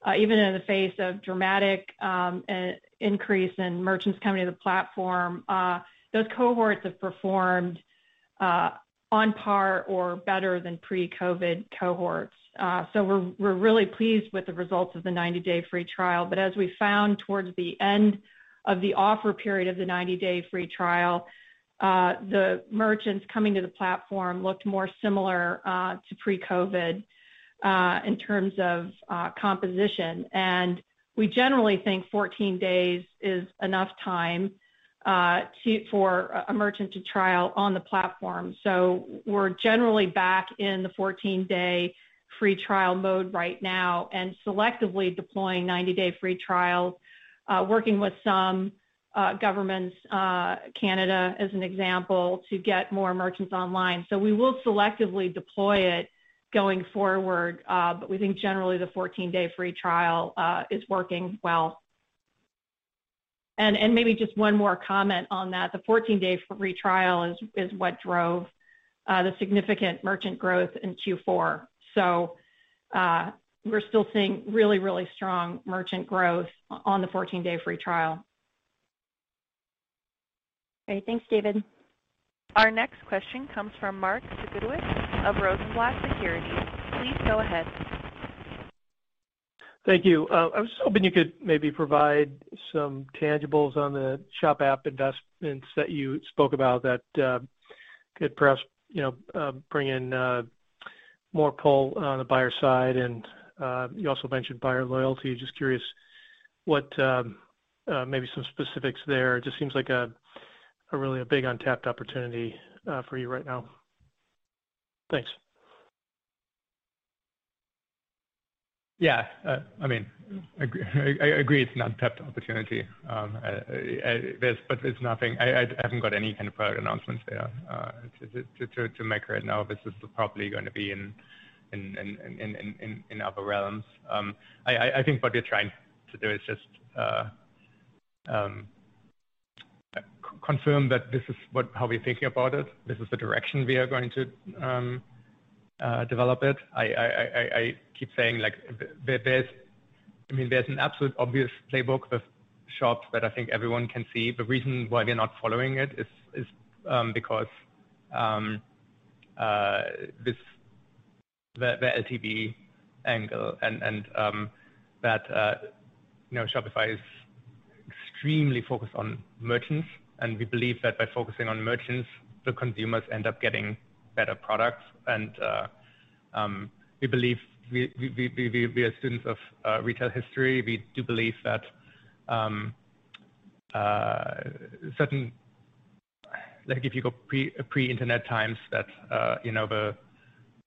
Speaker 4: uh, even in the face of dramatic um, increase in merchants coming to the platform, uh, those cohorts have performed on par or better than pre-COVID cohorts. Uh so we're really pleased with the results of the 90-day free trial. But as we found towards the end the offer period of the 90-day free trial, uh, the merchants coming to the platform looked more similar uh, to pre-COVID uh, in terms of composition. And we generally think 14 days is enough time for a merchant to trial on the platform. So we're generally back in the 14-day free trial mode right now and selectively deploying 90-day free trials, Uh, working with some uh, governments, uh, Canada as an example, to get more merchants online. So we will selectively deploy it going forward, but we think generally the 14-day free trial is working well. And and maybe just one more comment on that. The 14-day free trial is what drove the significant merchant growth in Q4. We're still seeing really, really strong merchant growth on the 14-day free trial.
Speaker 2: Great. Thanks, David.
Speaker 1: Our next question comes from Mark Zgutowicz of Rosenblatt Securities. Please go ahead.
Speaker 12: Thank you. Uh, I was hoping you could maybe provide some tangibles on the Shop app investments that you spoke about that uh, could perhaps uh, bring in more pull on the buyer side. Um, you also mentioned buyer loyalty. Just curious what um, uh, maybe some specifics there. It just seems like a really big untapped opportunity uh, for you right now. Thanks.
Speaker 7: Yeah. Uh, I mean, I agree it's an untapped opportunity. Um, but it's nothing. I haven't got any kind of product announcements there to make right now. This is probably going to be in other realms. Um, I think what we're trying to do is just uh, um, confirm that this is how we're thinking about it. This is the direction we are going to um, uh, develop it. I keep saying like, there's an absolute obvious playbook with shops that I think everyone can see. The reason why we're not following it is because uh, the LTV angle and um, that uh, Shopify is extremely focused on merchants, and we believe that by focusing on merchants, the consumers end up getting better products. And uh, um, we believe we are students of uh, retail history. We do believe that um, certain like if you go pre-internet times, that you know the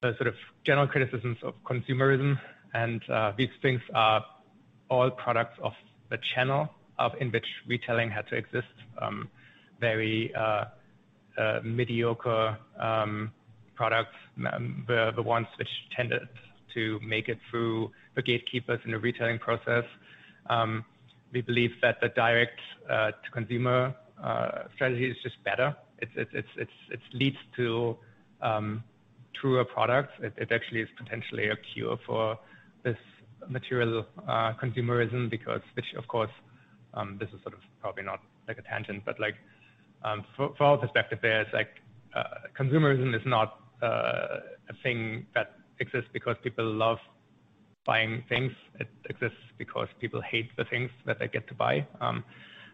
Speaker 7: Uh, sort of general criticisms of consumerism and uh, these things are all products of the channel of in which retailing had to exist. Um, very uh, mediocre um, products um, were the ones which tended to make it through the gatekeepers in the retailing process. We believe that the direct-to-consumer strategy is just better. It leads to truer products. It actually is potentially a cure for this material uh, consumerism because, which of course, um, this is sort of probably not like a tangent, but like um, from our perspective there, it's like, uh, consumerism is not uh, a thing that exists because people love buying things. It exists because people hate the things that they get to buy. Um,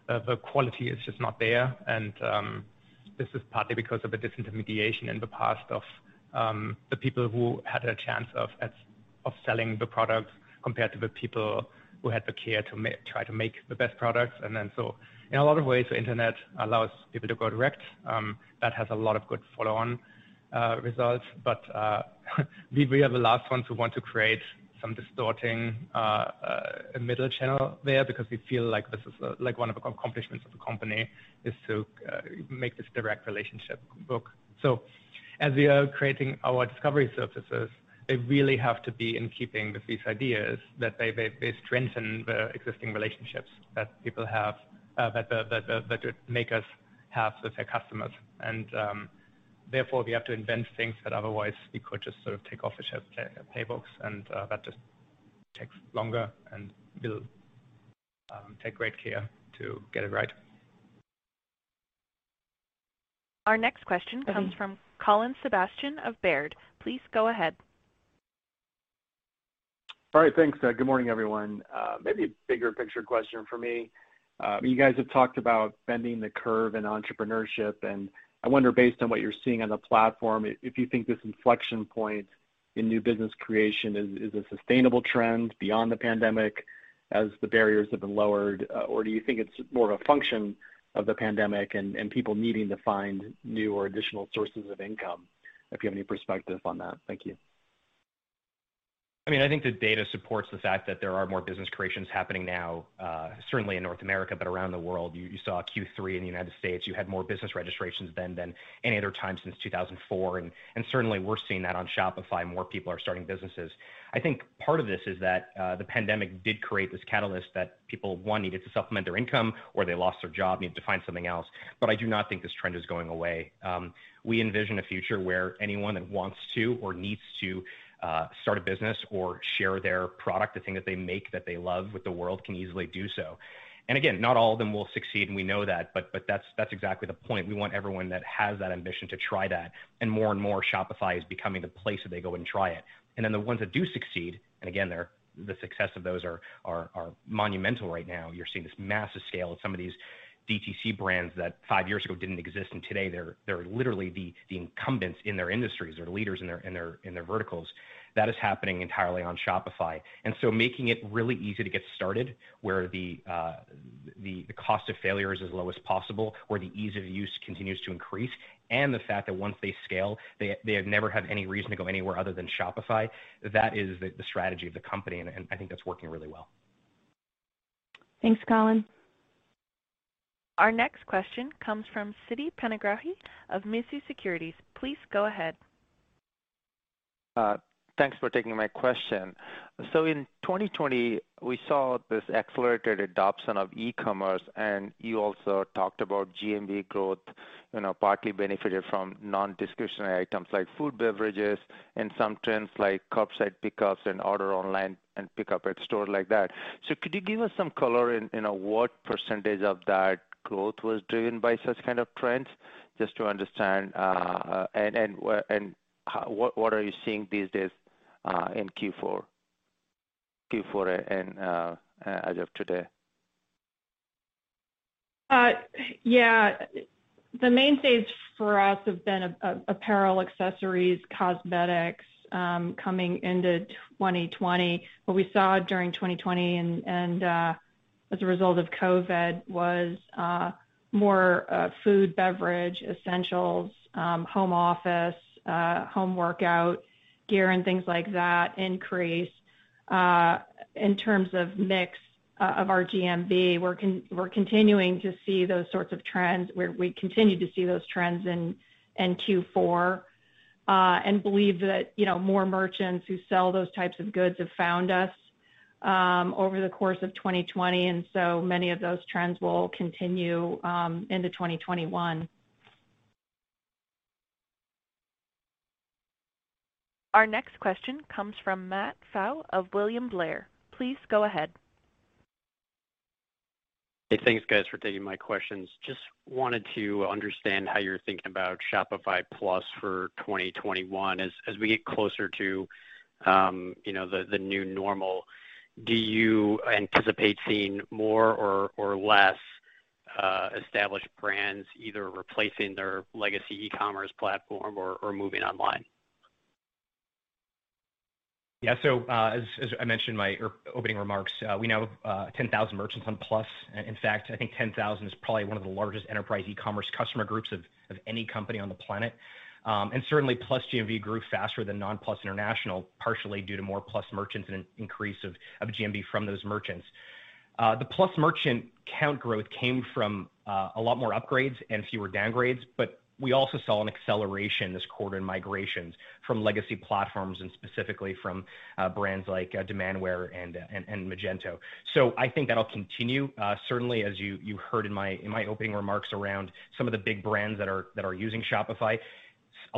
Speaker 7: the quality is just not there, and this is partly because of the disintermediation in the past of Um, the people who had a chance of selling the product compared to the people who had the care to try to make the best products. And then so in a lot of ways, the internet allows people to go direct. Um, that has a lot of good follow-on uh, results. But uh we are the last ones who want to create some distorting uh, uh, middle channel there because we feel like this is like one of the accomplishments of the company is to make this direct relationship work. As we are creating our discovery surfaces, they really have to be in keeping with these ideas that they they strengthen the existing relationships that people have, uh, that that that make us have with their customers. And um, therefore, we have to invent things that otherwise we could just sort of take off the shelf playbooks, and uh, that just takes longer, and we'll um, take great care to get it right.
Speaker 1: Our next question comes from Colin Sebastian of Baird. Please go ahead.
Speaker 13: All right. Thanks. Uh, good morning, everyone. Uh, maybe a bigger picture question for me. Uh, you guys have talked about bending the curve in entrepreneurship, and I wonder, based on what you're seeing on the platform, if you think this inflection point in new business creation is a sustainable trend beyond the pandemic as the barriers have been lowered, or do you think it's more of a function the pandemic and people needing to find new or additional sources of income? If you have any perspective on that. Thank you.
Speaker 3: I mean, I think the data supports the fact that there are more business creations happening now, uh, certainly in North America, but around the world. You saw Q3 in the United States, you had more business registrations than than any other time since 2004. and Certainly we're seeing that on Shopify, more people are starting businesses. I think part of this is that uh, the pandemic did create this catalyst that people, one, needed to supplement their income, or they lost their job, needed to find something else. But I do not think this trend is going away. Um, we envision a future where anyone that wants to or needs to Uh, start a business or share their product, the thing that they make that they love with the world, can easily do so. And again, not all of them will succeed, and we know that, but but that's that's exactly the point. We want everyone that has that ambition to try that. And more and more, Shopify is becoming the place that they go and try it. And then the ones that do succeed, and again, the success of those are monumental right now. You're seeing this massive scale of some of these DTC brands that five years ago didn't exist, and today they're they're literally the the incumbents in their industries. They're leaders in their in their in their verticals. That is happening entirely on Shopify. And so making it really easy to get started, where the uh, the cost of failure is as low as possible, where the ease of use continues to increase, and the fact that once they scale, they have never had any reason to go anywhere other than Shopify. That is the strategy of the company, and I think that's working really well.
Speaker 2: Thanks, Colin.
Speaker 1: Our next question comes from Siti Panigrahi of Mizuho Securities. Please go ahead.
Speaker 14: Uh, thanks for taking my question. So in 2020, we saw this accelerated adoption of e-commerce, and you also talked about GMV growth, you know, partly benefited from non-discretionary items like food, beverages, and some trends like curbside pickups and order online and pickup at store like that. So could you give us some color in you know, what percentage of that growth was driven by such kind of trends, just to understand, uh, and and and what what are you seeing these days uh, in Q4 and uh, as of today?
Speaker 4: Yeah. The mainstays for us have been apparel, accessories, cosmetics, um, coming into 2020. What we saw during 2020 and as a result of COVID was uh, more uh, food, beverage, essentials, um, home office, uh, home workout gear, and things like that increase. In terms of mix of our GMV, we're we're continuing to see those sorts of trends, where we continue to see those trends in in Q4, and believe that you know, more merchants who sell those types of goods have found us Um, over the course of 2020. and so Many of those trends will continue um, into 2021.
Speaker 1: Our next question comes from Matt Pfau of William Blair. Please go ahead.
Speaker 15: Hey, thanks guys for taking my questions. Just wanted to understand how you're thinking about Shopify Plus for 2021. As we get closer to um, the new normal, do you anticipate seeing more or less uh, established brands either replacing their legacy e-commerce platform or moving online?
Speaker 3: Yeah. So uh, as I mentioned in my er, opening remarks, uh, we now have 10,000 merchants on Plus. In fact, I think 10,000 is probably one of the largest enterprise e-commerce customer groups of any company on the planet. Um, and certainly, Plus GMV grew faster than non-Plus international, partially due to more Plus merchants and an increase of GMV from those merchants. Uh, the Plus merchant count growth came from uh, a lot more upgrades and fewer downgrades, but we also saw an acceleration this quarter in migrations from legacy platforms and specifically from uh, brands like Demandware and Magento. So I think that'll continue. Certainly, as you heard in my opening remarks around some of the big brands that are using Shopify,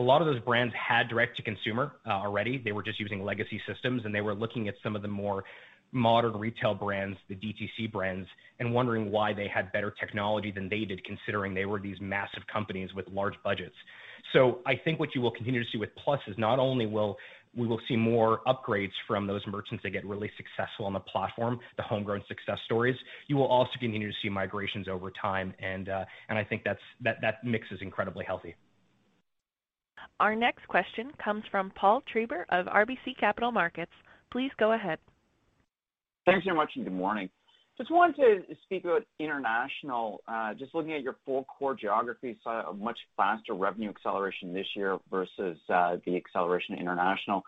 Speaker 3: a lot of those brands had direct-to-consumer uh, already. They were just using legacy systems, and they were looking at some of the more modern retail brands, the DTC brands, and wondering why they had better technology than they did, considering they were these massive companies with large budgets. So I think what you will continue to see with Plus is not only will we will see more upgrades from those merchants that get really successful on the platform, the homegrown success stories, you will also continue to see migrations over time, and uh, and I think that's that that mix is incredibly healthy.
Speaker 1: Our next question comes from Paul Treiber of RBC Capital Markets. Please go ahead.
Speaker 16: Thanks very much, and good morning. Just wanted to speak about international. Uh, just looking at your four core geographies, saw a much faster revenue acceleration this year versus uh, the acceleration international.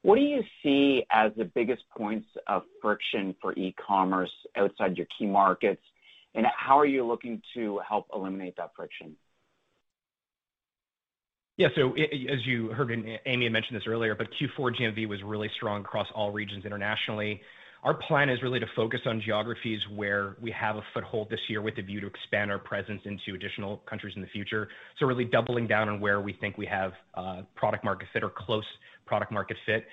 Speaker 16: What do you see as the biggest points of friction for e-commerce outside your key markets, and how are you looking to help eliminate that friction?
Speaker 3: Yeah. So as you heard, Amy had mentioned this earlier, but Q4 GMV was really strong across all regions internationally. Our plan is really to focus on geographies where we have a foothold this year with a view to expand our presence into additional countries in the future. So really doubling down on where we think we have uh, product market fit or close product market fit.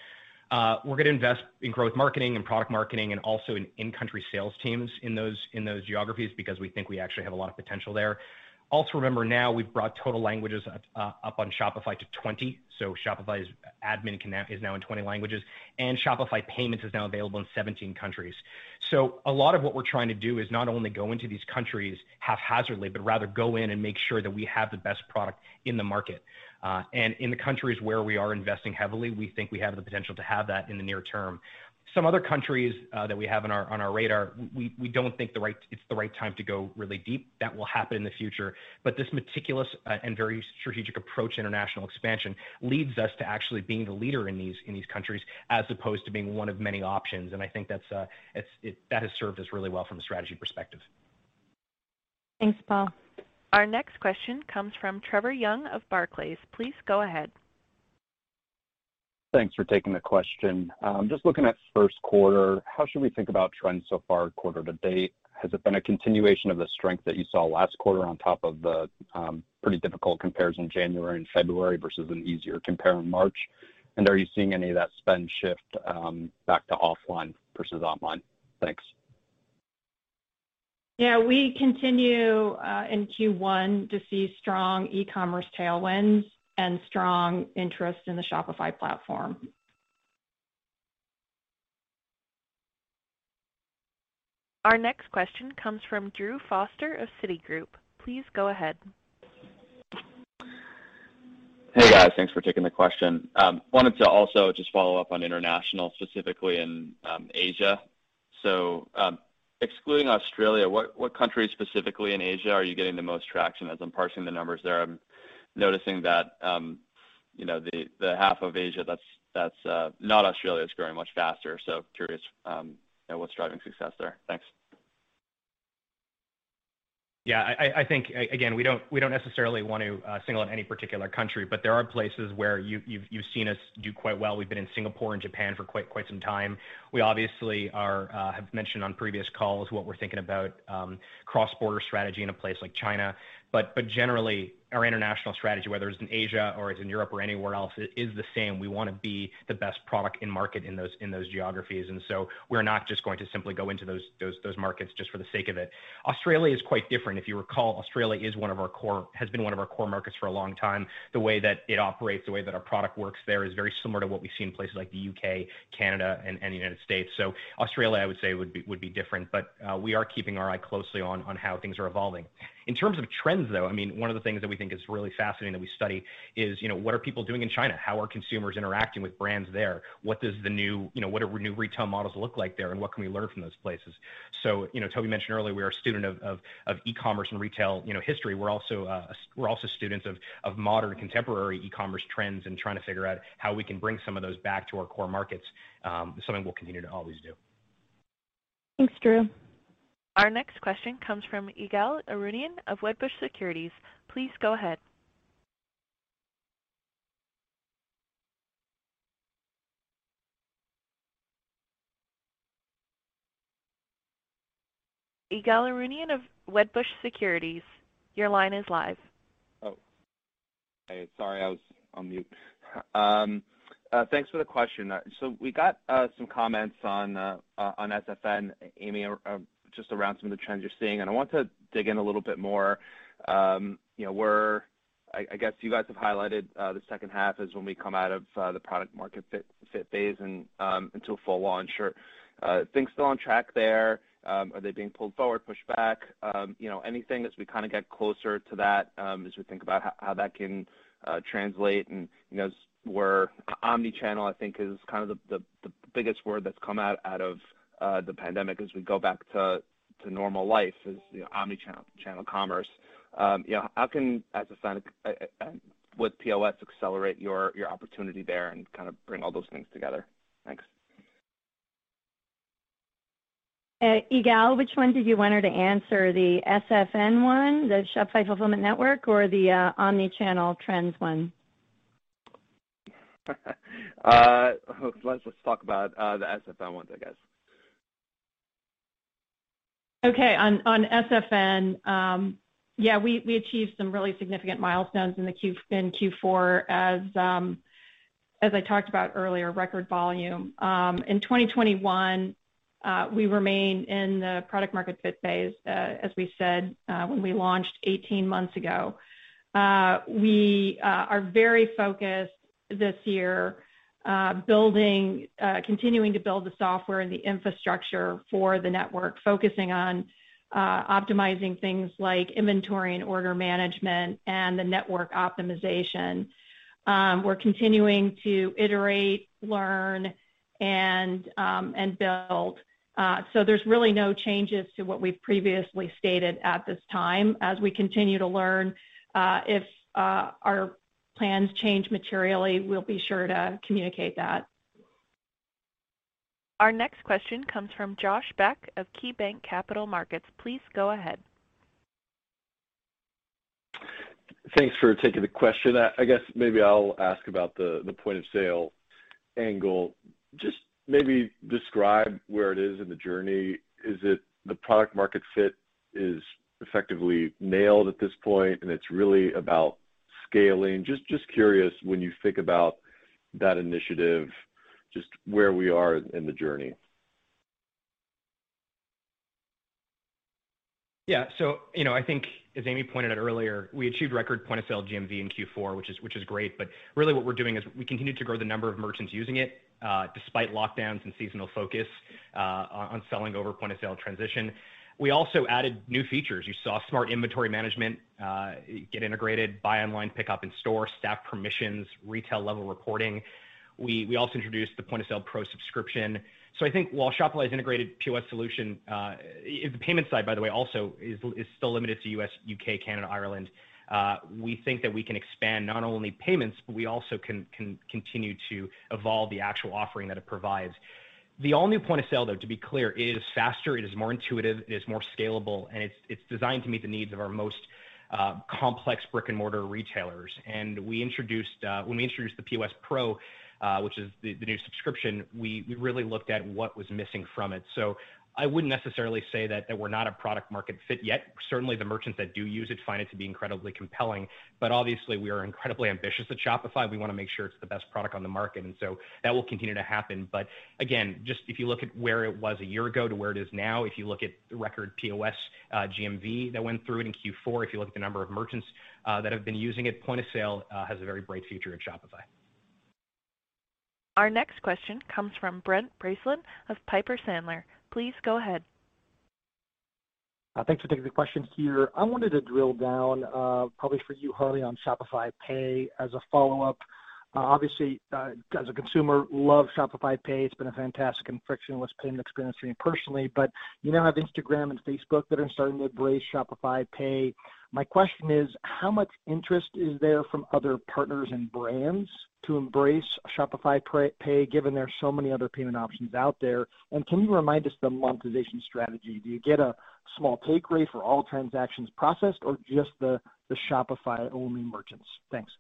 Speaker 3: Uh, we're gonna invest in growth marketing and product marketing and also in-country sales teams in those in those geographies because we think we actually have a lot of potential there. Also remember now we've brought total languages up on Shopify to 20. So Shopify's admin can now is now in 20 languages, and Shopify Payments is now available in 17 countries. So a lot of what we're trying to do is not only go into these countries haphazardly, but rather go in and make sure that we have the best product in the market. Uh, and in the countries where we are investing heavily, we think we have the potential to have that in the near term. Some other countries uh, that we have on our radar, we don't think it's the right time to go really deep. That will happen in the future. But this meticulous uh, and very strategic approach to international expansion leads us to actually being the leader in these countries as opposed to being one of many options. And I think uh, that has served us really well from a strategy perspective.
Speaker 2: Thanks, Paul.
Speaker 1: Our next question comes from Trevor Young of Barclays. Please go ahead.
Speaker 17: Thanks for taking the question. Um, just looking at first quarter, how should we think about trends so far quarter to date? Has it been a continuation of the strength that you saw last quarter on top of the um, pretty difficult compares in January and February versus an easier compare in March? And are you seeing any of that spend shift um, back to offline versus online? Thanks.
Speaker 4: Yeah. We continue uh, in Q1 to see strong e-commerce tailwinds and strong interest in the Shopify platform.
Speaker 1: Our next question comes from Drew Foster of Citigroup. Please go ahead.
Speaker 18: Hey, guys. Thanks for taking the question. Wanted to also just follow up on international, specifically in Asia. So um excluding Australia, what countries specifically in Asia are you getting the most traction? As I'm parsing the numbers there, I'm noticing that um, you know, the half of Asia that's uh, not Australia is growing much faster. So curious, um, know, what's driving success there. Thanks.
Speaker 3: Yeah. I think again, we don't necessarily want to uh, single out any particular country, but there are places where you've seen us do quite well. We've been in Singapore and Japan for quite some time. We obviously uh, have mentioned on previous calls what we're thinking about um, cross-border strategy in a place like China. Generally, our international strategy, whether it's in Asia or it's in Europe or anywhere else, is the same. We wanna be the best product in market in those in those geographies. And so we're not just going to simply go into those those markets just for the sake of it. Australia is quite different. If you recall, Australia is one of our core has been one of our core markets for a long time. The way that it operates, the way that our product works there is very similar to what we see in places like the U.K., Canada, and the United States. So Australia, I would say, would be would be different. But uh, we are keeping our eye closely on on how things are evolving. In terms of trends, though, I mean, one of the things that we think is really fascinating that we study is, you know, what are people doing in China? How are consumers interacting with brands there? What do new retail models look like there, and what can we learn from those places? So, you know, Tobi mentioned earlier, we are a student of e-commerce and retail you know, history. We're also uh, we're also students of modern contemporary e-commerce trends and trying to figure out how we can bring some of those back to our core markets, um, something we'll continue to always do.
Speaker 2: Thanks, Drew.
Speaker 1: Our next question comes from Ygal Arounian of Wedbush Securities. Please go ahead. Ygal Arounian of Wedbush Securities, your line is live.
Speaker 19: Oh. Hey, sorry, I was on mute. Um, uh, thanks for the question. Uh, so we got uh, some comments on SFN, Amy, just around some of the trends you're seeing, and I want to dig in a little bit more. Um, you know, we're I guess you guys have highlighted uh, the second half is when we come out of uh, the product market fit phase and um, into a full launch. Are uh, things still on track there? Um, are they being pulled forward, pushed back? You know, anything as we kinda get closer to that, as we think about how that can translate and, you know, where omni-channel, I think, is kind of the biggest word that's come out of Uh, the pandemic as we go back to normal life as omni-channel commerce. Um, how can as a SFN uh, uh, with POS accelerate your opportunity there and kind of bring all those things together? Thanks.
Speaker 2: Ygal, which one did you want her to answer? The SFN one, the Shopify Fulfillment Network, or the omni-channel trends one?
Speaker 19: Let's talk about the SFN ones, I guess.
Speaker 4: Okay. On SFN, um, yeah, we achieved some really significant milestones in Q4 um, as I talked about earlier, record volume. Um, in 2021, uh, we remain in the product market fit phase, uh, as we said, uh, when we launched 18 months ago. We are very focused this year, Uh, uh, continuing to build the software and the infrastructure for the network, focusing on uh, optimizing things like inventory and order management and the network optimization. Um, we're continuing to iterate, learn, um, and build. Uh so there's really no changes to what we've previously stated at this time. As we continue to learn, if our plans change materially, we'll be sure to communicate that.
Speaker 1: Our next question comes from Josh Beck of KeyBanc Capital Markets. Please go ahead.
Speaker 20: Thanks for taking the question. I guess maybe I'll ask about the point of sale angle. Just maybe describe where it is in the journey. Is it the product market fit is effectively nailed at this point, and it's really about scaling? Just curious when you think about that initiative, just where we are in the journey.
Speaker 3: Yeah. So you know, I think as Amy pointed out earlier, we achieved record point of sale GMV in Q4, which is great. But really what we're doing is we continue to grow the number of merchants using it, uh, despite lockdowns and seasonal focus uh, on selling over point of sale transition. We also added new features. You saw smart inventory management uh, get integrated, buy online, pick up in store, staff permissions, retail level reporting. We we also introduced the Point of Sale Pro subscription. So I think while Shopify's integrated POS solution, uh, the payment side, by the way, also is is still limited to U.S., U.K., Canada, Ireland. Uh, we think that we can expand not only payments, but we also can, can continue to evolve the actual offering that it provides. The all-new point of sale, though, to be clear, is faster, it is more intuitive, it is more scalable, and it's it's designed to meet the needs of our most complex brick-and-mortar retailers. And we introduced, uh, when we introduced the POS Pro, which is the the new subscription, we we really looked at what was missing from it. I wouldn't necessarily say that we're not a product market fit yet. Certainly, the merchants that do use it find it to be incredibly compelling. But obviously, we are incredibly ambitious at Shopify. We wanna make sure it's the best product on the market, and so that will continue to happen. But again, just if you look at where it was a year ago to where it is now, if you look at the record POS uh, GMV that went through it in Q4, if you look at the number of merchants uh, that have been using it, point of sale uh, has a very bright future at Shopify.
Speaker 1: Our next question comes from Brent Bracelin of Piper Sandler. Please go ahead.
Speaker 21: Uh, thanks for taking the question here. I wanted to drill down, uh, probably for you, Harley, on Shopify Pay as a follow-up. Uh, obviously, uh, as a consumer, love Shopify Pay. It's been a fantastic and frictionless payment experience for me personally. But you now have Instagram and Facebook that are starting to embrace Shopify Pay. My question is, how much interest is there from other partners and brands to embrace Shopify Pay, given there's so many other payment options out there? And can you remind us the monetization strategy? Do you get a small take rate for all transactions processed or just the Shopify-only merchants? Thanks.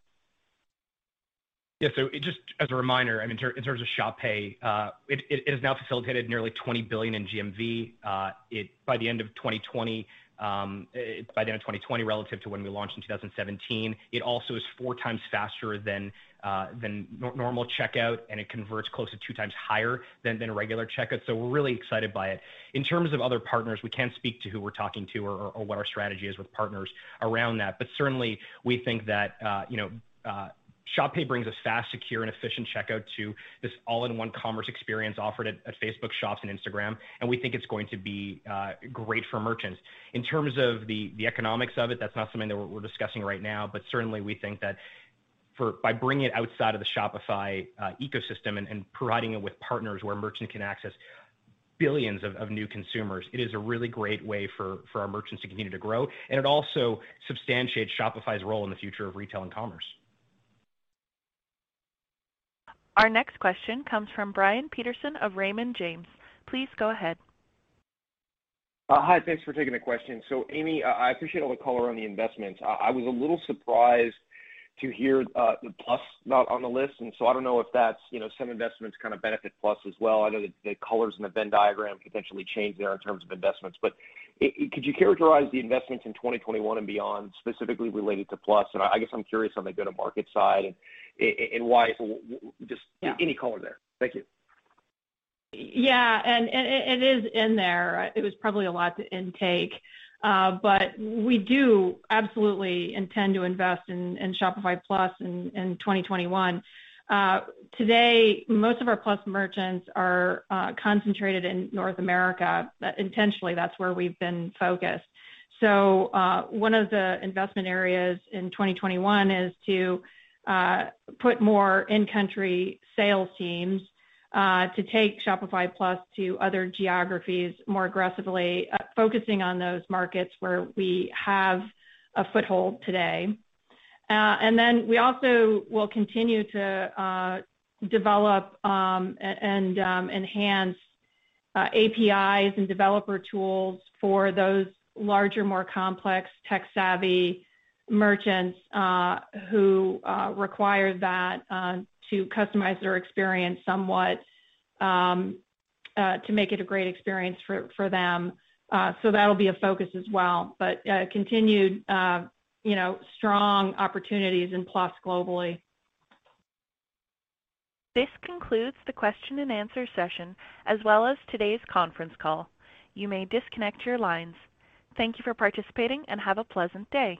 Speaker 3: Yeah. So just as a reminder, I mean, in terms of Shop Pay, uh, it has now facilitated nearly 20 billion in GMV. Uh, by the end of 2020 um, relative to when we launched in 2017, it also is 4x faster than uh, normal checkout, and it converts close to 2x higher than regular checkout. So we're really excited by it. In terms of other partners, we can't speak to who we're talking to or what our strategy is with partners around that. But certainly, we think that, you know, Shop Pay brings us fast, secure, and efficient checkout to this all-in-one commerce experience offered at Facebook Shops and Instagram, and we think it's going to be uh, great for merchants. In terms of the the economics of it, that's not something that we're discussing right now, but certainly we think that by bringing it outside of the Shopify uh, ecosystem and providing it with partners where merchants can access billions of, of new consumers. It is a really great way for, for our merchants to continue to grow. And it also substantiates Shopify's role in the future of retail and commerce.
Speaker 1: Our next question comes from Brian Peterson of Raymond James. Please go ahead.
Speaker 22: Uh, hi, thanks for taking the question. So, Amy, I appreciate all the color on the investments. I was a little surprised to hear uh, the Plus not on the list, and so I don't know if that's, you know, some investments kind of benefit Plus as well. I know that the colors in the Venn diagram potentially change there in terms of investments, but could you characterize the investments in 2021 and beyond, specifically related to Plus? And I guess I'm curious on the go-to-market side and why. Just any color there. Thank you.
Speaker 4: Yeah, and it is in there. It was probably a lot to intake. Uh, but we do absolutely intend to invest in Shopify Plus in 2021. Uh, today, most of our Plus merchants are uh, concentrated in North America. Intentionally, that's where we've been focused. So one of the investment areas in 2021 is to put more in-country sales teams uh, to take Shopify Plus to other geographies more aggressively, uh, focusing on those markets where we have a foothold today. Uh, and then we also will continue to develop um, and um, enhance APIs and developer tools for those larger, more complex, tech-savvy merchants who require that to customize their experience somewhat um, uh, to make it a great experience for, for them. Uh, so that'll be a focus as well. But uh, continued, uh, you know, strong opportunities in Plus globally.
Speaker 1: This concludes the question and answer session as well as today's conference call. You may disconnect your lines. Thank you for participating and have a pleasant day.